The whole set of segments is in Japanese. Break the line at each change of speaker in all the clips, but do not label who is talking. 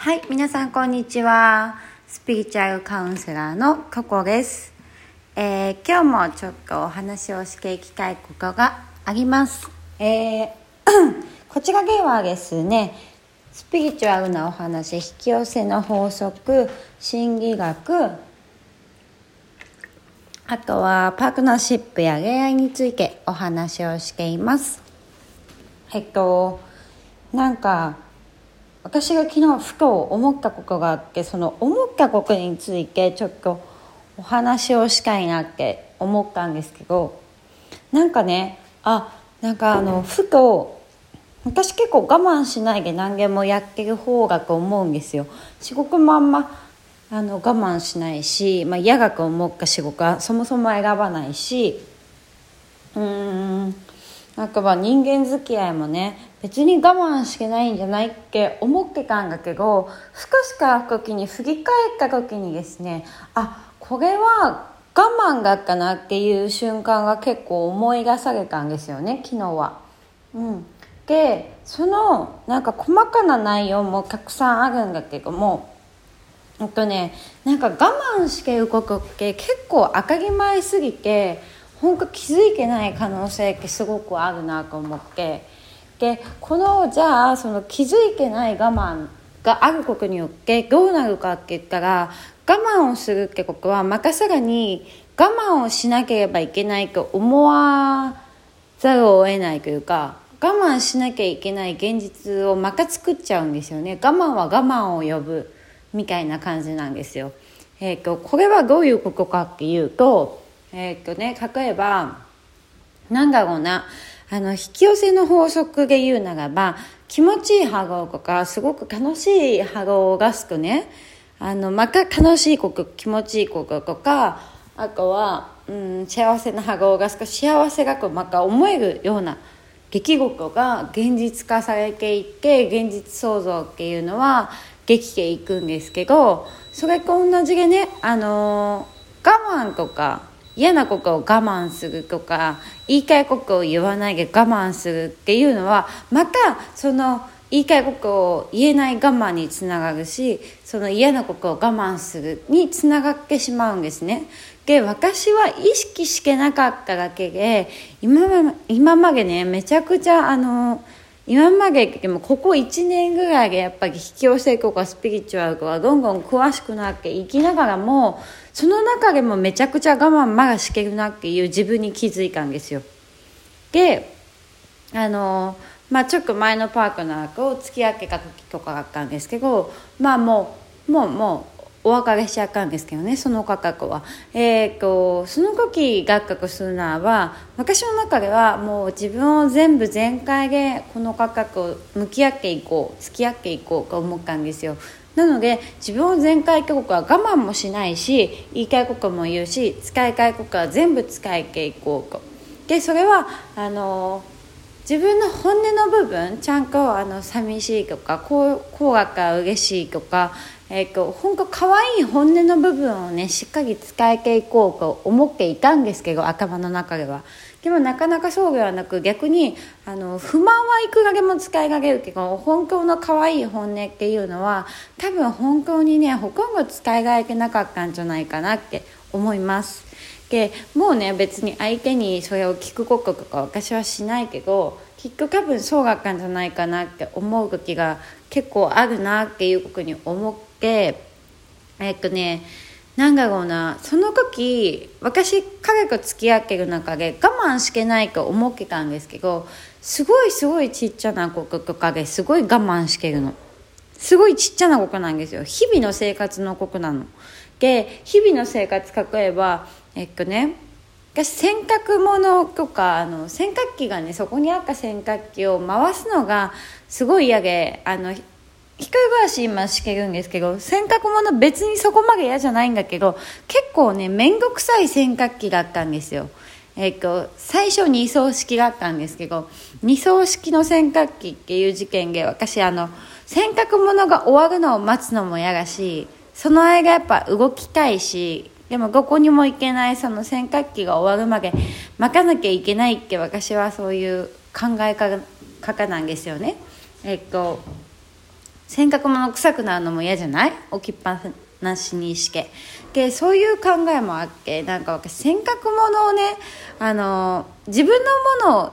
はい、皆さんこんにちは。スピリチュアルカウンセラーのココです。えー今日もちょっとお話をしていきたいことがあります。えー こちらではですね、スピリチュアルなお話、引き寄せの法則、心理学、あとはパートナーシップや恋愛についてお話をしています。えっと、なんか、私が昨日ふと思ったことがあってその思ったことについてちょっとお話をしたいなって思ったんですけどなんかねあなんかあのふと私結構我慢しないで何でもやってる方だと思うんですよ。仕事もあんまあの我慢しないし、まあ、嫌だと思った仕事はそもそも選ばないしうんなんかまあ人間付き合いもね別に我慢してないんじゃないって思ってたんだけど少しから時に振り返った時にですねあこれは我慢だったなっていう瞬間が結構思い出されたんですよね昨日は。うん、でそのなんか細かな内容もたくさんあるんだけどもえっとねなんか我慢してることって結構当たり前すぎて本当気づいてない可能性ってすごくあるなと思ってでこのじゃあその気づいてない我慢があることによってどうなるかって言ったら我慢をするってことはまたさらに我慢をしなければいけないと思わざるを得ないというか我慢しなきゃいけない現実をまた作っちゃうんですよね我慢は我慢を呼ぶみたいな感じなんですよ。えー、とこれはどういうことかっていうと,、えーとね、例えばなんだろうな。あの引き寄せの法則で言うならば気持ちいい波動とかすごく楽しい波動を出すとね。あのまた楽しいこと気持ちいいこととかあとは、うん、幸せな波動を出すと幸せがこうまた思えるような出来事が現実化されていって現実創造っていうのはできていくんですけどそれと同じでね、あの我慢とか嫌なことを我慢するとか言いたいことを言わないで我慢するっていうのはまたその言いたいことを言えない我慢につながるしその嫌なことを我慢するにつながってしまうんですね。で私は意識してなかっただけで今今までねめちゃくちゃあの今まででもここ1年ぐらいでやっぱり引き寄せとかスピリチュアルとかどんどん詳しくなっていきながらもその中でもめちゃくちゃ我慢まだしてるなっていう自分に気づいたんですよ。であのまあちょっと前のパートナーと付き合ってた時とかだったんですけどまあもうもうもうお別れしちゃったんですけどねその方とは。えー、とその時学覚するならば私の中ではもう自分を全部全開でこの価格を向き合っていこう付き合っていこうと思ったんですよ。なので自分を全開ってことは我慢もしないし言いたいことも言うし使いたいことは全部使いていこうと。でそれはあの自分の本音の部分ちゃんとあの寂しいとかこうこうだか嬉しいとか、えー、と本当可愛い本音の部分をねしっかり使えていこうと思っていたんですけど頭の中では。でもなかなかそうではなく逆にあの不満はいくらでも使いられるけど本当の可愛い本音っていうのは多分本当にねほとんど使いられてなかったんじゃないかなって思います。でもうね別に相手にそれを聞くこととか私はしないけどきっと多分そうだったんじゃないかなって思う時が結構あるなっていうことに思ってえっとねなんだろうなその時私彼と付き合ってる中で我慢してないと思ってたんですけどすごいすごいちっちゃなことかですごい我慢してるの。すごいちっちゃなことなんですよ。日々の生活のことなの。で日々の生活例えばえっとね私洗濯物とかあの洗濯機がねそこにあった洗濯機を回すのがすごい嫌であの一人暮らし今してるんですけど洗濯物別にそこまで嫌じゃないんだけど結構ね面倒くさい洗濯機だったんですよえっと最初二層式だったんですけど二層式の洗濯機っていう事件で私あの洗濯物が終わるのを待つのも嫌だしその間やっぱ動きたいしでもどこにも行けないその洗濯機が終わるまで待たなきゃいけないって私はそういう考え方なんですよね。えっと洗濯物臭くなるのも嫌じゃない？置きっぱなしにして。でそういう考えもあってなんか私洗濯物をねあの自分のも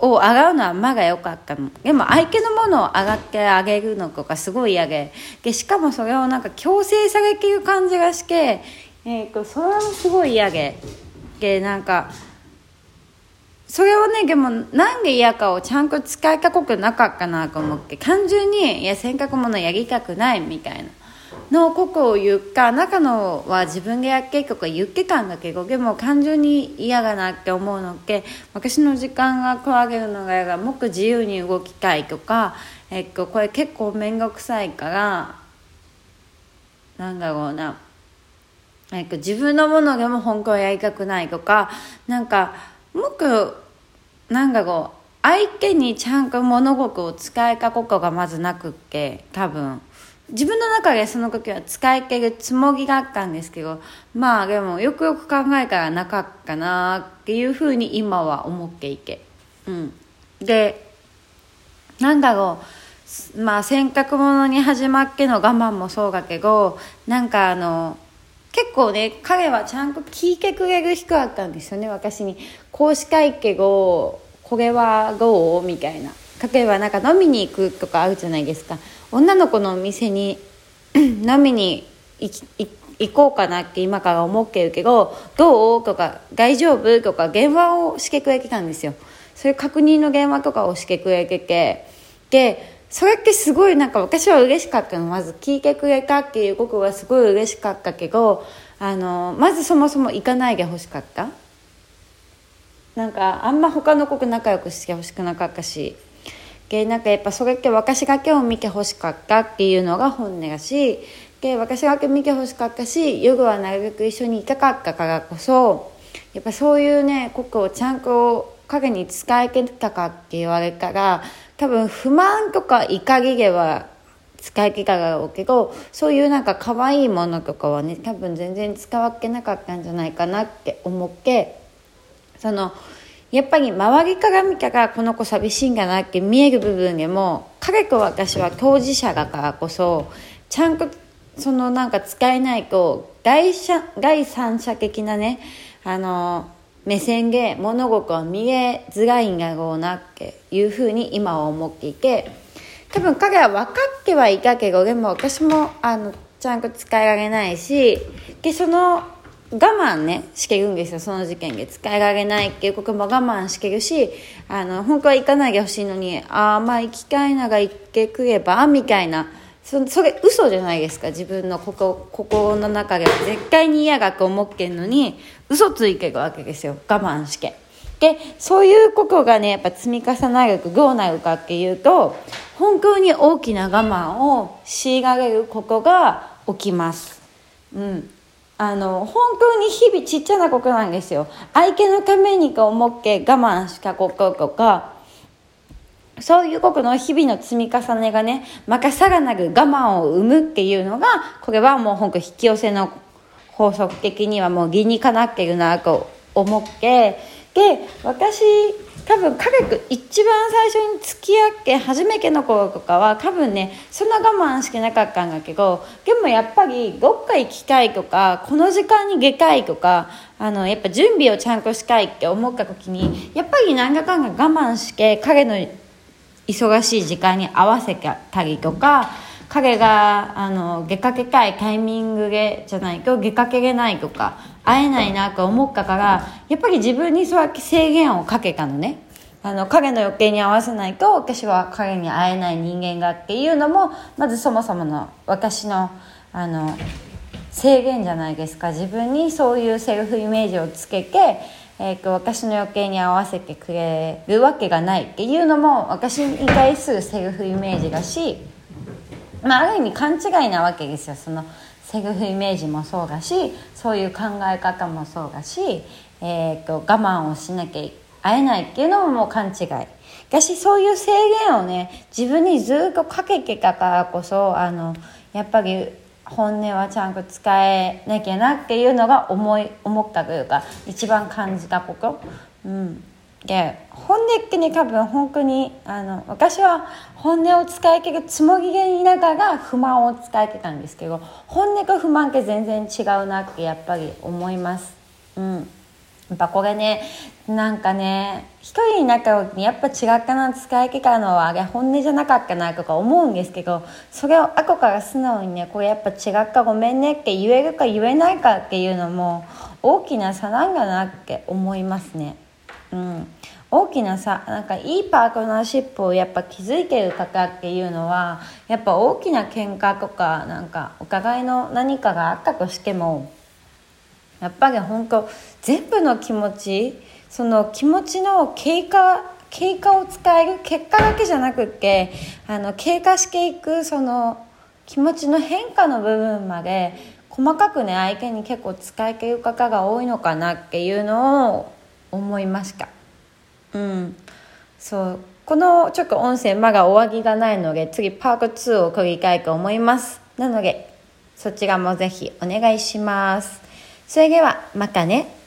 のを洗うのはまが良かったの。でも相手のものを洗ってあげるのとかすごい嫌で。でしかもそれをなんか強制されてる感じがして、えー、それもすごい嫌で。でなんかそれをねでもなんで嫌かをちゃんと使いたことなかったなと思って単純にいや洗濯物やりたくないみたいなのことを言うか中のは自分がやっけとか言ってたんだけどでも単純に嫌だなって思うのって私の時間が加わるのがもっと自由に動きたいとか、えっと、これ結構面倒くさいからなんだろうな、えっと、自分のものでも本当はやりたくないとかなんかもっとなんだろう相手にちゃんと物事を使いたことがまずなくって多分。自分の中でその時は使い切るつもりがあったんですけどまあでもよくよく考えたらなかったなっていうふうに今は思っていて。うん。でなんだろう。まあ洗濯物に始まっての我慢もそうだけどなんかあの結構ね彼はちゃんと聞いてくれる人だったんですよね私に。公式会計をこれはどう？みたいな。例えばなんか飲みに行くとかあるじゃないですか。女の子のお店に 飲みに行こうかなって今から思ってるけど「どう?」とか「大丈夫?」とか電話をしてくれてたんですよ。そういう確認の電話とかをしてくれてて。でそれってすごいなんか私は嬉しかったの。まず聞いてくれたっていうことがすごい嬉しかったけどあのまずそもそも行かないでほしかった。なんかあんま他の子と仲良くしてほしくなかったし。でなんかやっぱそれって私が今日見てほしかったっていうのが本音だし。で私が今日見てほしかったし夜はなるべく一緒にいたかったからこそやっぱそういうねことをちゃんと影に伝えてたかって言われたら多分不満とか怒りでは使い切ただろうけどそういうなんか可愛いものとかはね多分全然使わってなかったんじゃないかなって思ってそのやっぱり周りから見たらこの子寂しいんだなって見える部分でも彼と私は当事者だからこそちゃんとそのなんか使えないと第第三者的なねあの目線で物事は見えづらいんだろうなっていうふうに今は思っていて多分彼は分かってはいたけどでも私もあのちゃんと使えられないしでその我慢ねしてるんですよその事件で。使いられないっていうことも我慢してるしあの本当は行かないでほしいのにああまあ行きたいなら行ってくればみたいなそそれ嘘じゃないですか。自分のここ心の中で絶対に嫌がと思ってんのに嘘ついてるわけですよ。我慢して。でそういうことがねやっぱ積み重なるとどうなるかっていうと本当に大きな我慢を強いられることが起きます。うん。あの本当に日々ちっちゃなことなんですよ。相手のためにか思って我慢したこととかそういうことの日々の積み重ねがねまたさらなる我慢を生むっていうのがこれはもう本当引き寄せの法則的にはもう理にかなってるなと思ってで私多分彼と一番最初に付き合って初めての頃とかは多分ねそんな我慢してなかったんだけどでもやっぱりどっか行きたいとかこの時間に出たいとかあのやっぱ準備をちゃんとしたいって思った時にやっぱり何だかんだ我慢して彼の忙しい時間に合わせたりとか彼があの出かけたいタイミングでじゃないと出かけれないとか会えないなと思ったからやっぱり自分にそうやって制限をかけたのね。あの彼の予定に合わせないと私は彼に会えない人間がっていうのもまずそもそもの私のあの制限じゃないですか。自分にそういうセルフイメージをつけて、えーと、私の予定に合わせてくれるわけがないっていうのも私に対するセルフイメージだしまあ、ある意味勘違いなわけですよ。そのセルフイメージもそうだしそういう考え方もそうだし、えーと、我慢をしなきゃ会えないっていうのももう勘違い。だしそういう制限をね自分にずっとかけてたからこそあのやっぱり本音はちゃんと使えなきゃなっていうのが思い思ったというか一番感じたこと、うん、で本音っに多分本当にあの私は本音を使い切るつもりでいながら不満を使えてたんですけど本音と不満って全然違うなってやっぱり思います。うん。やっぱこれねなんかね一人になった時にやっぱ違ったな使い切ったのはあれ本音じゃなかったなとか思うんですけどそれを後から素直にねこれやっぱ違ったごめんねって言えるか言えないかっていうのも大きな差なんだなって思いますね。うん。大きなさなんかいいパートナーシップをやっぱ築いてる方っていうのはやっぱ大きな喧嘩とかなんかお互いの何かがあったとしてもやっぱり本当全部の気持ちその気持ちの経過経過を使える結果だけじゃなくってあの経過していくその気持ちの変化の部分まで細かくね相手に結構使い切る方が多いのかなっていうのを思いました。うん。そう。このちょっと音声まだ終わりがないので次パート2を繰り返と思います。なのでそちらもぜひお願いします。それではまたね。